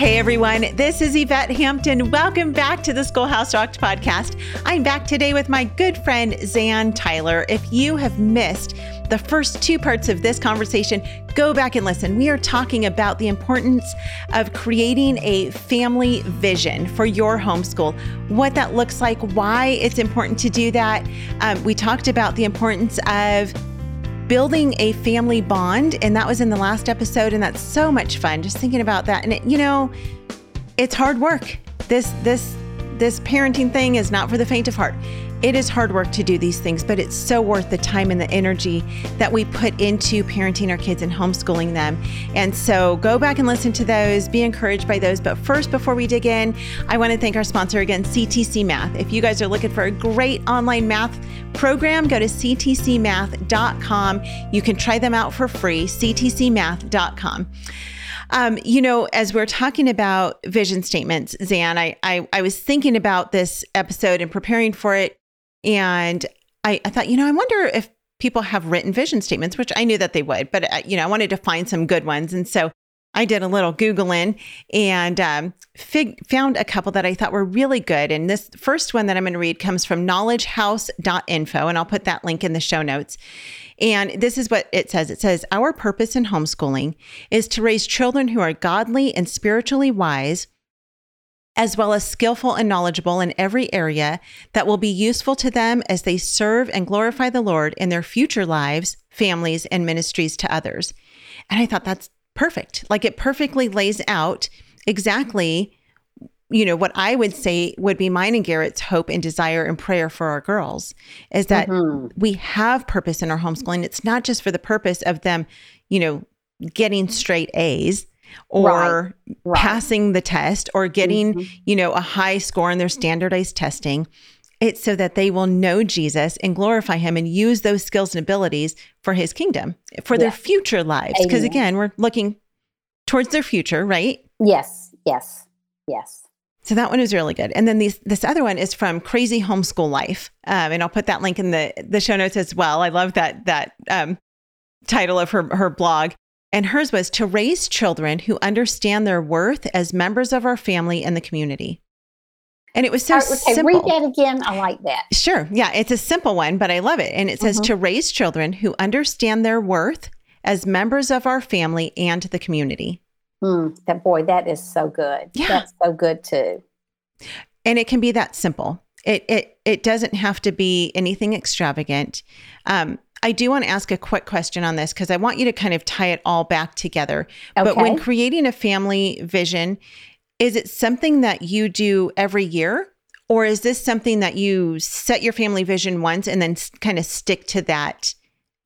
Hey everyone, this is Yvette Hampton. Welcome back to the Schoolhouse Rocked podcast. I'm back today with my good friend Zan Tyler. If you have missed the first two parts of this conversation, go back and listen. We are talking about the importance of creating a family vision for your homeschool, what that looks like, why it's important to do that. Um, we talked about the importance of building a family bond. And that was in the last episode. And that's so much fun just thinking about that. And it, you know, it's hard work. This, this, this parenting thing is not for the faint of heart. It is hard work to do these things, but it's so worth the time and the energy that we put into parenting our kids and homeschooling them. And so go back and listen to those, be encouraged by those. But first, before we dig in, I want to thank our sponsor again, CTC Math. If you guys are looking for a great online math program, go to ctcmath.com. You can try them out for free, ctcmath.com. Um, you know, as we're talking about vision statements, Zan, I, I, I was thinking about this episode and preparing for it and I, I thought, you know, I wonder if people have written vision statements, which I knew that they would, but, uh, you know, I wanted to find some good ones. And so I did a little Googling and um, fig- found a couple that I thought were really good. And this first one that I'm going to read comes from knowledgehouse.info, and I'll put that link in the show notes. And this is what it says it says, Our purpose in homeschooling is to raise children who are godly and spiritually wise as well as skillful and knowledgeable in every area that will be useful to them as they serve and glorify the Lord in their future lives, families, and ministries to others. And I thought that's perfect. Like it perfectly lays out exactly you know what i would say would be mine and garrett's hope and desire and prayer for our girls is that mm-hmm. we have purpose in our homeschooling it's not just for the purpose of them you know getting straight a's or right. Right. passing the test or getting, mm-hmm. you know, a high score in their standardized testing. It's so that they will know Jesus and glorify him and use those skills and abilities for his kingdom, for their future lives. Because again, we're looking towards their future, right? Yes, yes, yes. So that one is really good. And then these, this other one is from Crazy Homeschool Life, um, and I'll put that link in the the show notes as well. I love that that um, title of her her blog. And hers was to raise children who understand their worth as members of our family and the community. And it was so okay, simple. Read that again. I like that. Sure. Yeah, it's a simple one, but I love it. And it says mm-hmm. to raise children who understand their worth as members of our family and the community. Mm, that boy, that is so good. Yeah. That's so good too. And it can be that simple. It it it doesn't have to be anything extravagant. Um, I do want to ask a quick question on this because I want you to kind of tie it all back together. Okay. But when creating a family vision, is it something that you do every year? Or is this something that you set your family vision once and then kind of stick to that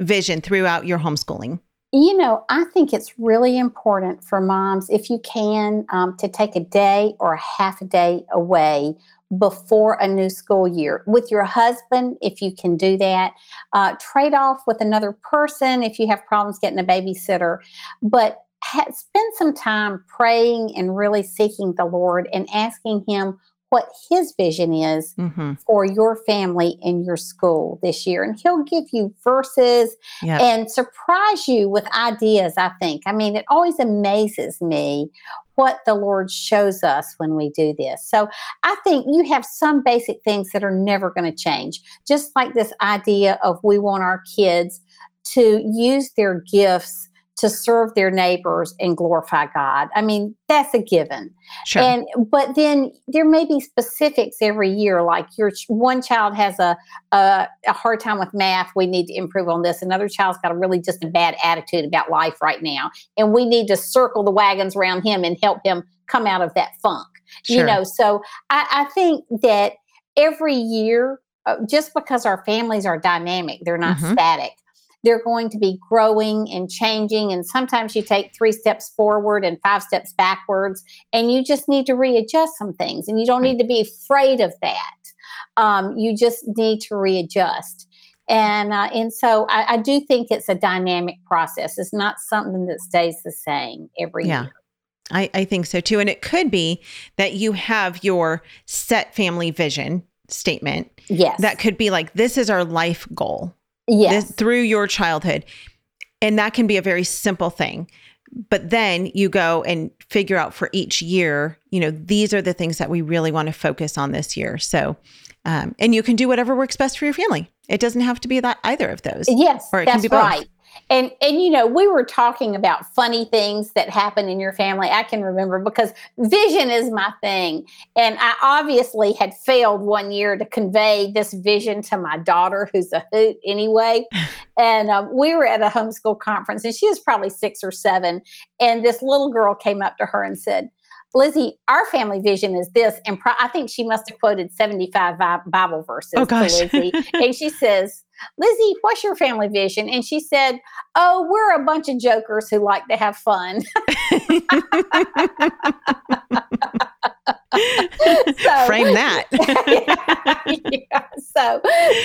vision throughout your homeschooling? You know, I think it's really important for moms, if you can, um, to take a day or a half a day away before a new school year with your husband if you can do that uh, trade off with another person if you have problems getting a babysitter but spend some time praying and really seeking the lord and asking him what his vision is mm-hmm. for your family and your school this year. And he'll give you verses yep. and surprise you with ideas, I think. I mean, it always amazes me what the Lord shows us when we do this. So I think you have some basic things that are never going to change. Just like this idea of we want our kids to use their gifts to serve their neighbors and glorify God. I mean, that's a given. Sure. And but then there may be specifics every year, like your one child has a, a, a hard time with math. We need to improve on this. Another child's got a really just a bad attitude about life right now, and we need to circle the wagons around him and help him come out of that funk. Sure. You know, so I, I think that every year, uh, just because our families are dynamic, they're not mm-hmm. static they're going to be growing and changing. And sometimes you take three steps forward and five steps backwards, and you just need to readjust some things. And you don't need to be afraid of that. Um, you just need to readjust. And uh, and so I, I, do think it's a dynamic process. It's not something that stays the same every yeah. year. I, I think so too. And it could be that you have your set family vision statement. Yes. That could be like, this is our life goal yes. This, through your childhood. And that can be a very simple thing. but then you go and figure out for each year, you know, these are the things that we really want to focus on this year. So, um, and you can do whatever works best for your family. It doesn't have to be that either of those. Yes, or it that's can be both. right. And and you know, we were talking about funny things that happen in your family. I can remember because vision is my thing. And I obviously had failed one year to convey this vision to my daughter, who's a hoot anyway. and um, we were at a homeschool conference, and she was probably six or seven. And this little girl came up to her and said, Lizzie, our family vision is this. And pro- I think she must have quoted 75 Bible verses oh, gosh. to Lizzie. and she says, Lizzie, what's your family vision? And she said, Oh, we're a bunch of jokers who like to have fun. so, Frame that. yeah, yeah, So,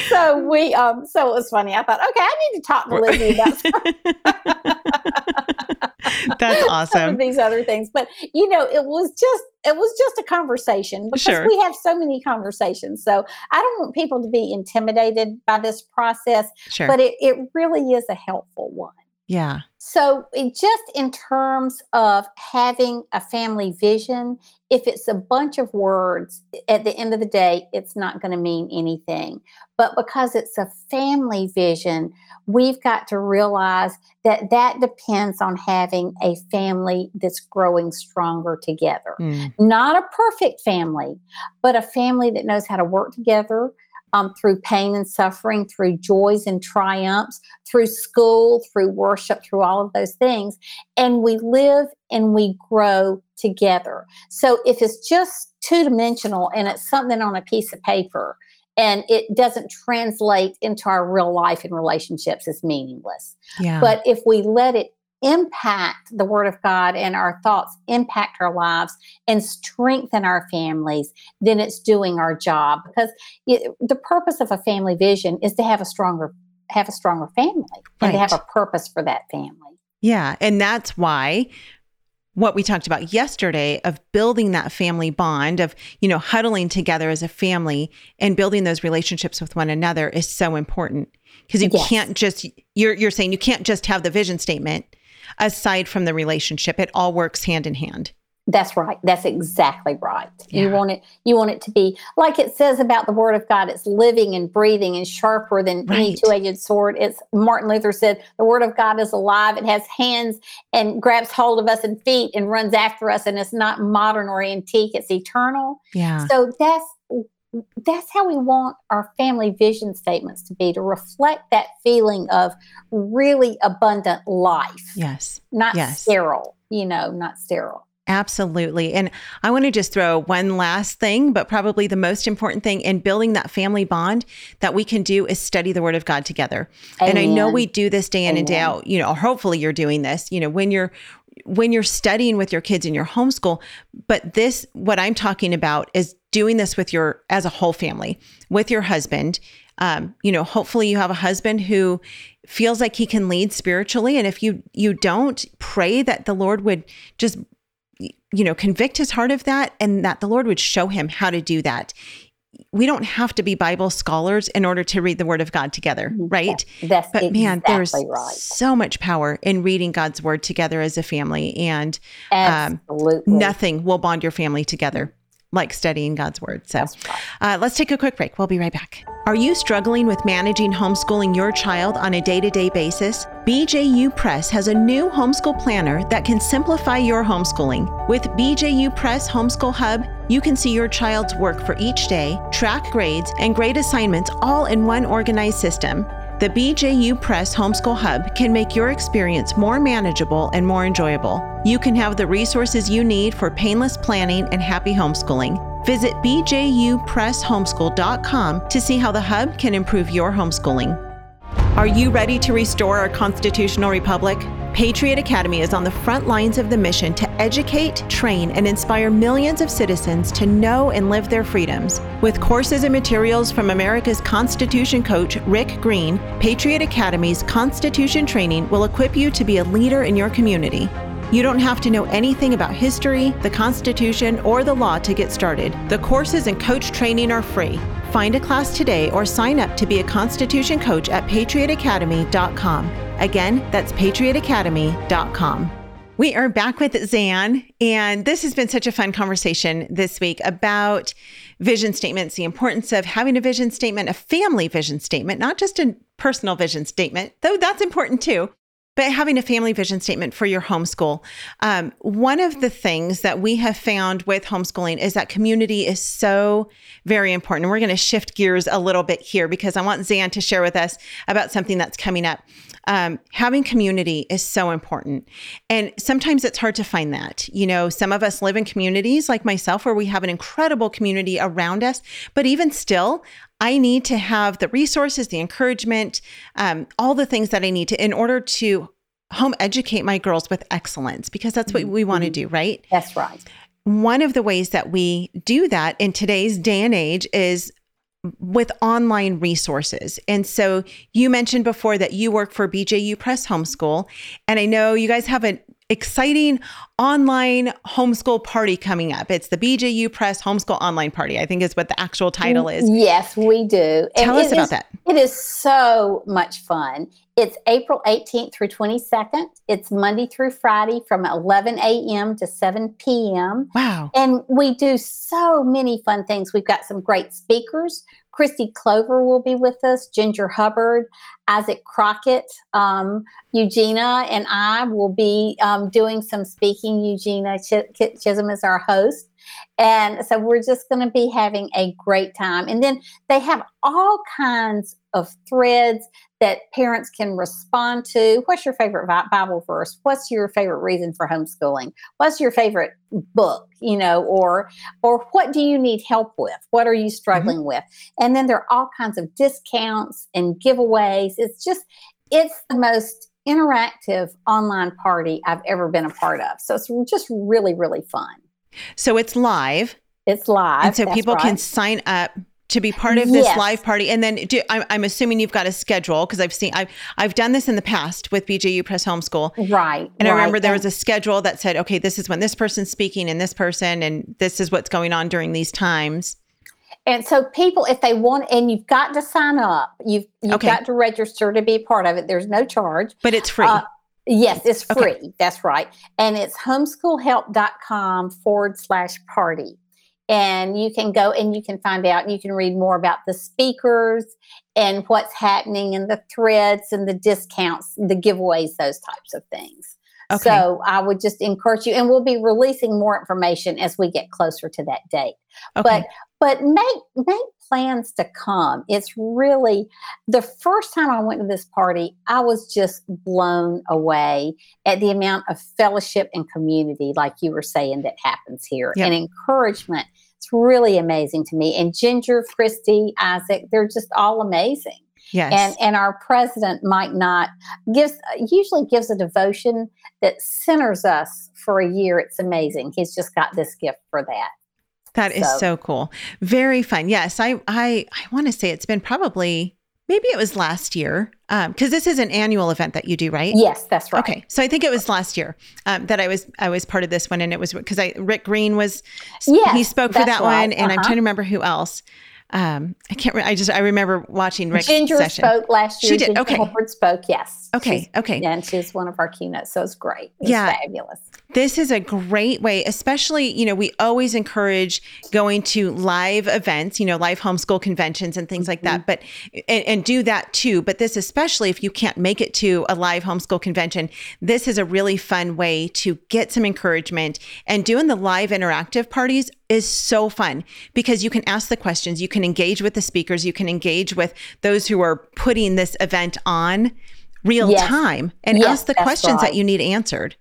so we, um, so it was funny. I thought, okay, I need to talk to Lizzie about. That's awesome. these other things, but you know, it was just it was just a conversation because sure. we have so many conversations. So I don't want people to be intimidated by this process, sure. but it, it really is a helpful one. Yeah. So, it, just in terms of having a family vision, if it's a bunch of words, at the end of the day, it's not going to mean anything. But because it's a family vision, we've got to realize that that depends on having a family that's growing stronger together. Mm. Not a perfect family, but a family that knows how to work together, um, through pain and suffering, through joys and triumphs, through school, through worship, through all of those things. And we live and we grow together. So if it's just two dimensional and it's something on a piece of paper, and it doesn't translate into our real life and relationships it's meaningless. Yeah. But if we let it impact the word of God and our thoughts impact our lives and strengthen our families, then it's doing our job because it, the purpose of a family vision is to have a stronger have a stronger family and right. to have a purpose for that family. Yeah, and that's why what we talked about yesterday of building that family bond of you know huddling together as a family and building those relationships with one another is so important because you Yes. can't just you're you're saying you can't just have the vision statement aside from the relationship it all works hand in hand That's right. That's exactly right. You want it you want it to be like it says about the word of God, it's living and breathing and sharper than any two-edged sword. It's Martin Luther said, the word of God is alive. It has hands and grabs hold of us and feet and runs after us and it's not modern or antique, it's eternal. yeah So that's that's how we want our family vision statements to be to reflect that feeling of really abundant life, yes not Yes. sterile, you know, not sterile. Absolutely. And I want to just throw one last thing, but probably the most important thing in building that family bond that we can do is study the word of God together. And I know we do this day in and day out, you know, hopefully you're doing this, you know, when you're when you're studying with your kids in your homeschool, but this what I'm talking about is doing this with your as a whole family, with your husband. Um, you know, hopefully you have a husband who feels like he can lead spiritually and if you you don't pray that the Lord would just you know, convict his heart of that and that the Lord would show him how to do that. We don't have to be Bible scholars in order to read the word of God together, right? That's But man, there's right. so much power in reading God's word together as a family, and um, nothing will bond your family together like studying God's word. So uh, let's take a quick break. We'll be right back. Are you struggling with managing homeschooling your child on a day to day basis? BJU Press has a new homeschool planner that can simplify your homeschooling. With BJU Press Homeschool Hub, you can see your child's work for each day, track grades, and grade assignments all in one organized system. The BJU Press Homeschool Hub can make your experience more manageable and more enjoyable. You can have the resources you need for painless planning and happy homeschooling. Visit bjupresshomeschool.com to see how the hub can improve your homeschooling. Are you ready to restore our constitutional republic? Patriot Academy is on the front lines of the mission to educate, train, and inspire millions of citizens to know and live their freedoms. With courses and materials from America's Constitution coach, Rick Green, Patriot Academy's Constitution training will equip you to be a leader in your community. You don't have to know anything about history, the Constitution, or the law to get started. The courses and coach training are free. Find a class today or sign up to be a Constitution coach at patriotacademy.com. Again, that's patriotacademy.com. We are back with Zan, and this has been such a fun conversation this week about vision statements, the importance of having a vision statement, a family vision statement, not just a personal vision statement, though that's important too, but having a family vision statement for your homeschool. Um, one of the things that we have found with homeschooling is that community is so very important. And we're going to shift gears a little bit here because I want Zan to share with us about something that's coming up. Um, having community is so important. And sometimes it's hard to find that. You know, some of us live in communities like myself where we have an incredible community around us, but even still, I need to have the resources, the encouragement, um, all the things that I need to in order to home educate my girls with excellence because that's what we want to mm-hmm. do, right? That's right. One of the ways that we do that in today's day and age is with online resources. And so you mentioned before that you work for BJU Press Homeschool. And I know you guys have an exciting online homeschool party coming up. It's the BJU Press Homeschool Online Party, I think is what the actual title is. Yes, we do. Tell and us about is, that. It is so much fun. It's April 18th through 22nd. It's Monday through Friday from 11 a.m. to 7 p.m. Wow. And we do so many fun things. We've got some great speakers. Christy Clover will be with us, Ginger Hubbard, Isaac Crockett, um, Eugenia, and I will be um, doing some speaking. Eugenia Ch- Chisholm is our host. And so we're just going to be having a great time. And then they have all kinds of threads that parents can respond to. What's your favorite Bible verse? What's your favorite reason for homeschooling? What's your favorite book, you know, or or what do you need help with? What are you struggling mm-hmm. with? And then there are all kinds of discounts and giveaways. It's just it's the most interactive online party I've ever been a part of. So it's just really really fun. So it's live. It's live. And so people right. can sign up to be part of this yes. live party and then do, I'm, I'm, assuming you've got a schedule because i've seen I've, I've done this in the past with bju press homeschool right and right. i remember there was a schedule that said okay this is when this person's speaking and this person and this is what's going on during these times and so people if they want and you've got to sign up you've you've okay. got to register to be a part of it there's no charge but it's free uh, Yes, it's free. Okay. That's right. And it's homeschoolhelp.com forward slash party and you can go and you can find out you can read more about the speakers and what's happening and the threads and the discounts the giveaways those types of things okay. so i would just encourage you and we'll be releasing more information as we get closer to that date okay. but but make make plans to come it's really the first time i went to this party i was just blown away at the amount of fellowship and community like you were saying that happens here yep. and encouragement it's really amazing to me and ginger christy isaac they're just all amazing Yes. And and our president Mike Knott gives usually gives a devotion that centers us for a year. It's amazing. He's just got this gift for that. That is so, so cool. Very fun. Yes, I I I want to say it's been probably maybe it was last year because um, this is an annual event that you do, right? Yes, that's right. Okay, so I think it was last year um, that I was I was part of this one, and it was because I Rick Green was yes, he spoke for that right. one, and uh-huh. I'm trying to remember who else um, I can't. Re- I just I remember watching Rick's Ginger session. spoke last year. She did. Ginger okay. Hubbard spoke. Yes. Okay. She's, okay. And she's one of our keynotes, so it's great. It's yeah. Fabulous. This is a great way, especially you know we always encourage going to live events, you know, live homeschool conventions and things mm-hmm. like that. Mm-hmm. But and, and do that too. But this especially if you can't make it to a live homeschool convention, this is a really fun way to get some encouragement. And doing the live interactive parties is so fun because you can ask the questions, you can engage with the speakers, you can engage with those who are putting this event on real yes. time and yes, ask the questions right. that you need answered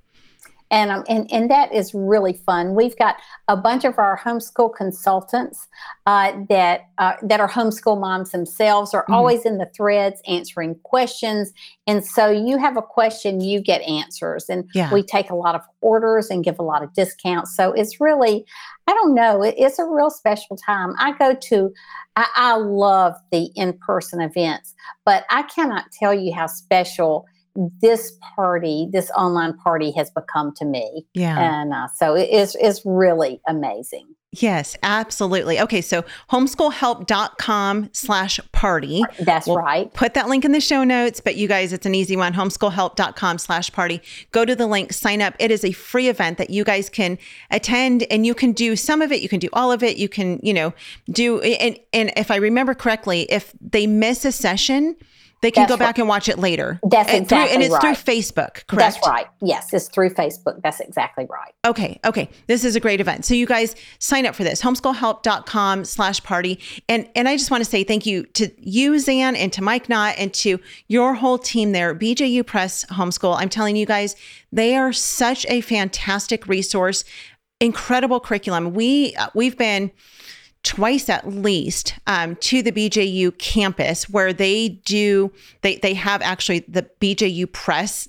and um, and and that is really fun. We've got a bunch of our homeschool consultants uh, that uh, that are homeschool moms themselves are mm-hmm. always in the threads answering questions, and so you have a question, you get answers, and yeah. we take a lot of orders and give a lot of discounts. So it's really, I don't know, it, it's a real special time. I go to, I, I love the in person events, but I cannot tell you how special this party, this online party has become to me. Yeah. And uh, so it is, is really amazing. Yes, absolutely. Okay, so homeschoolhelp.com slash party. That's we'll right. Put that link in the show notes, but you guys, it's an easy one. Homeschoolhelp.com slash party. Go to the link, sign up. It is a free event that you guys can attend and you can do some of it, you can do all of it. You can, you know, do and and if I remember correctly, if they miss a session, they can That's go back right. and watch it later. That's and exactly through, And it's right. through Facebook, correct? That's right. Yes, it's through Facebook. That's exactly right. Okay. Okay. This is a great event. So you guys sign up for this, homeschoolhelp.com slash party. And and I just want to say thank you to you, Zan, and to Mike Knott and to your whole team there, BJU Press Homeschool. I'm telling you guys, they are such a fantastic resource, incredible curriculum. We uh, we've been twice at least um, to the BJU campus where they do they they have actually the BJU press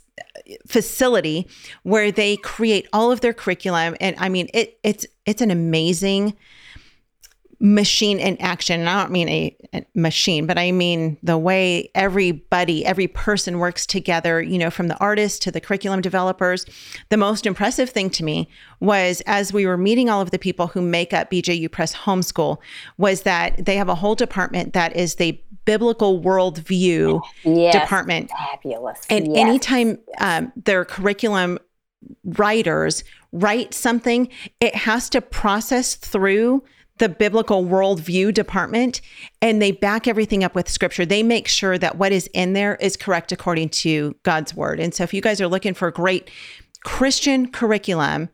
facility where they create all of their curriculum. And I mean it it's it's an amazing machine in action. And I don't mean a, a, machine, but I mean the way everybody, every person works together, you know, from the artists to the curriculum developers. The most impressive thing to me was as we were meeting all of the people who make up BJU Press Homeschool, was that they have a whole department that is the biblical worldview yes, department. Fabulous. And yes. anytime um, their curriculum writers write something, it has to process through the biblical worldview department and they back everything up with scripture. They make sure that what is in there is correct according to God's word. And so if you guys are looking for great Christian curriculum,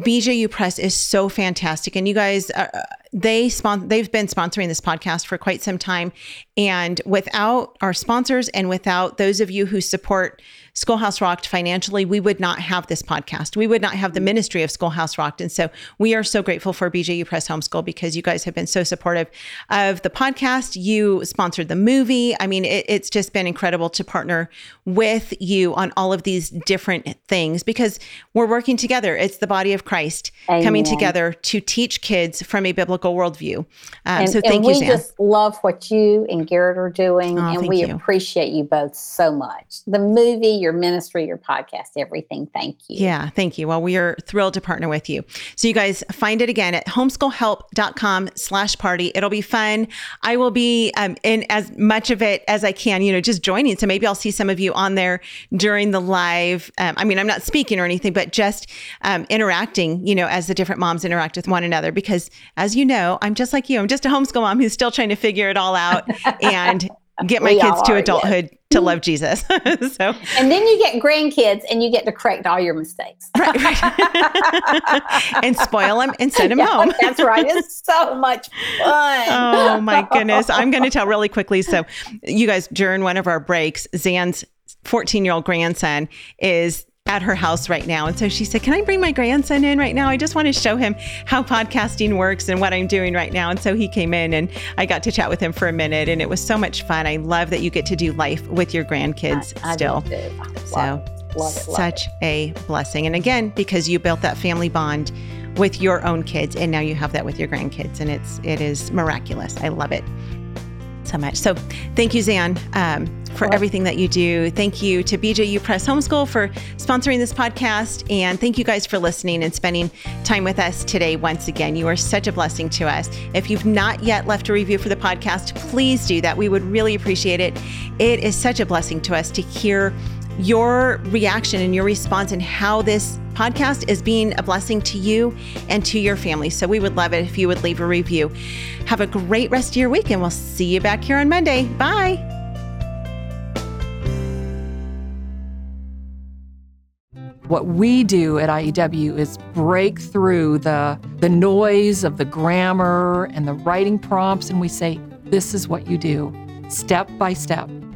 BJU Press is so fantastic. And you guys, uh, they spon- they've been sponsoring this podcast for quite some time. And without our sponsors and without those of you who support Schoolhouse Rocked financially, we would not have this podcast. We would not have the ministry of Schoolhouse Rocked. And so we are so grateful for BJU Press Homeschool because you guys have been so supportive of the podcast. You sponsored the movie. I mean, it, it's just been incredible to partner with you on all of these different things because we're working together. It's the body of Christ Amen. coming together to teach kids from a biblical worldview. Um, and, so thank you, We just love what you and Garrett are doing, oh, and we you. appreciate you both so much. The movie, your ministry, your podcast, everything. Thank you. Yeah, thank you. Well, we are thrilled to partner with you. So you guys find it again at homeschoolhelp.com slash party. It'll be fun. I will be um, in as much of it as I can, you know, just joining. So maybe I'll see some of you on there during the live. Um, I mean, I'm not speaking or anything, but just um, interacting, you know, as the different moms interact with one another. Because as you know, I'm just like you. I'm just a homeschool mom who's still trying to figure it all out. and get my we kids to adulthood yes. To love Jesus. so And then you get grandkids and you get to correct all your mistakes. right, right. and spoil them and send them yeah, home. that's right. It's so much fun. oh my goodness. I'm going to tell really quickly. So you guys, during one of our breaks, Zan's 14 year old grandson is at her house right now. And so she said, Can I bring my grandson in right now? I just want to show him how podcasting works and what I'm doing right now. And so he came in and I got to chat with him for a minute. And it was so much fun. I love that you get to do life with your grandkids I, I still. So, it, love such it. a blessing. And again, because you built that family bond with your own kids and now you have that with your grandkids and it's it is miraculous i love it so much. So thank you, Zan, um, for everything that you do. Thank you to BJU Press Homeschool for sponsoring this podcast. And thank you guys for listening and spending time with us today once again. You are such a blessing to us. If you've not yet left a review for the podcast, please do that. We would really appreciate it. It is such a blessing to us to hear your reaction and your response and how this podcast is being a blessing to you and to your family. So we would love it if you would leave a review. Have a great rest of your week, and we'll see you back here on Monday. Bye. What we do at IEW is break through the, the noise of the grammar and the writing prompts, and we say, This is what you do, step by step.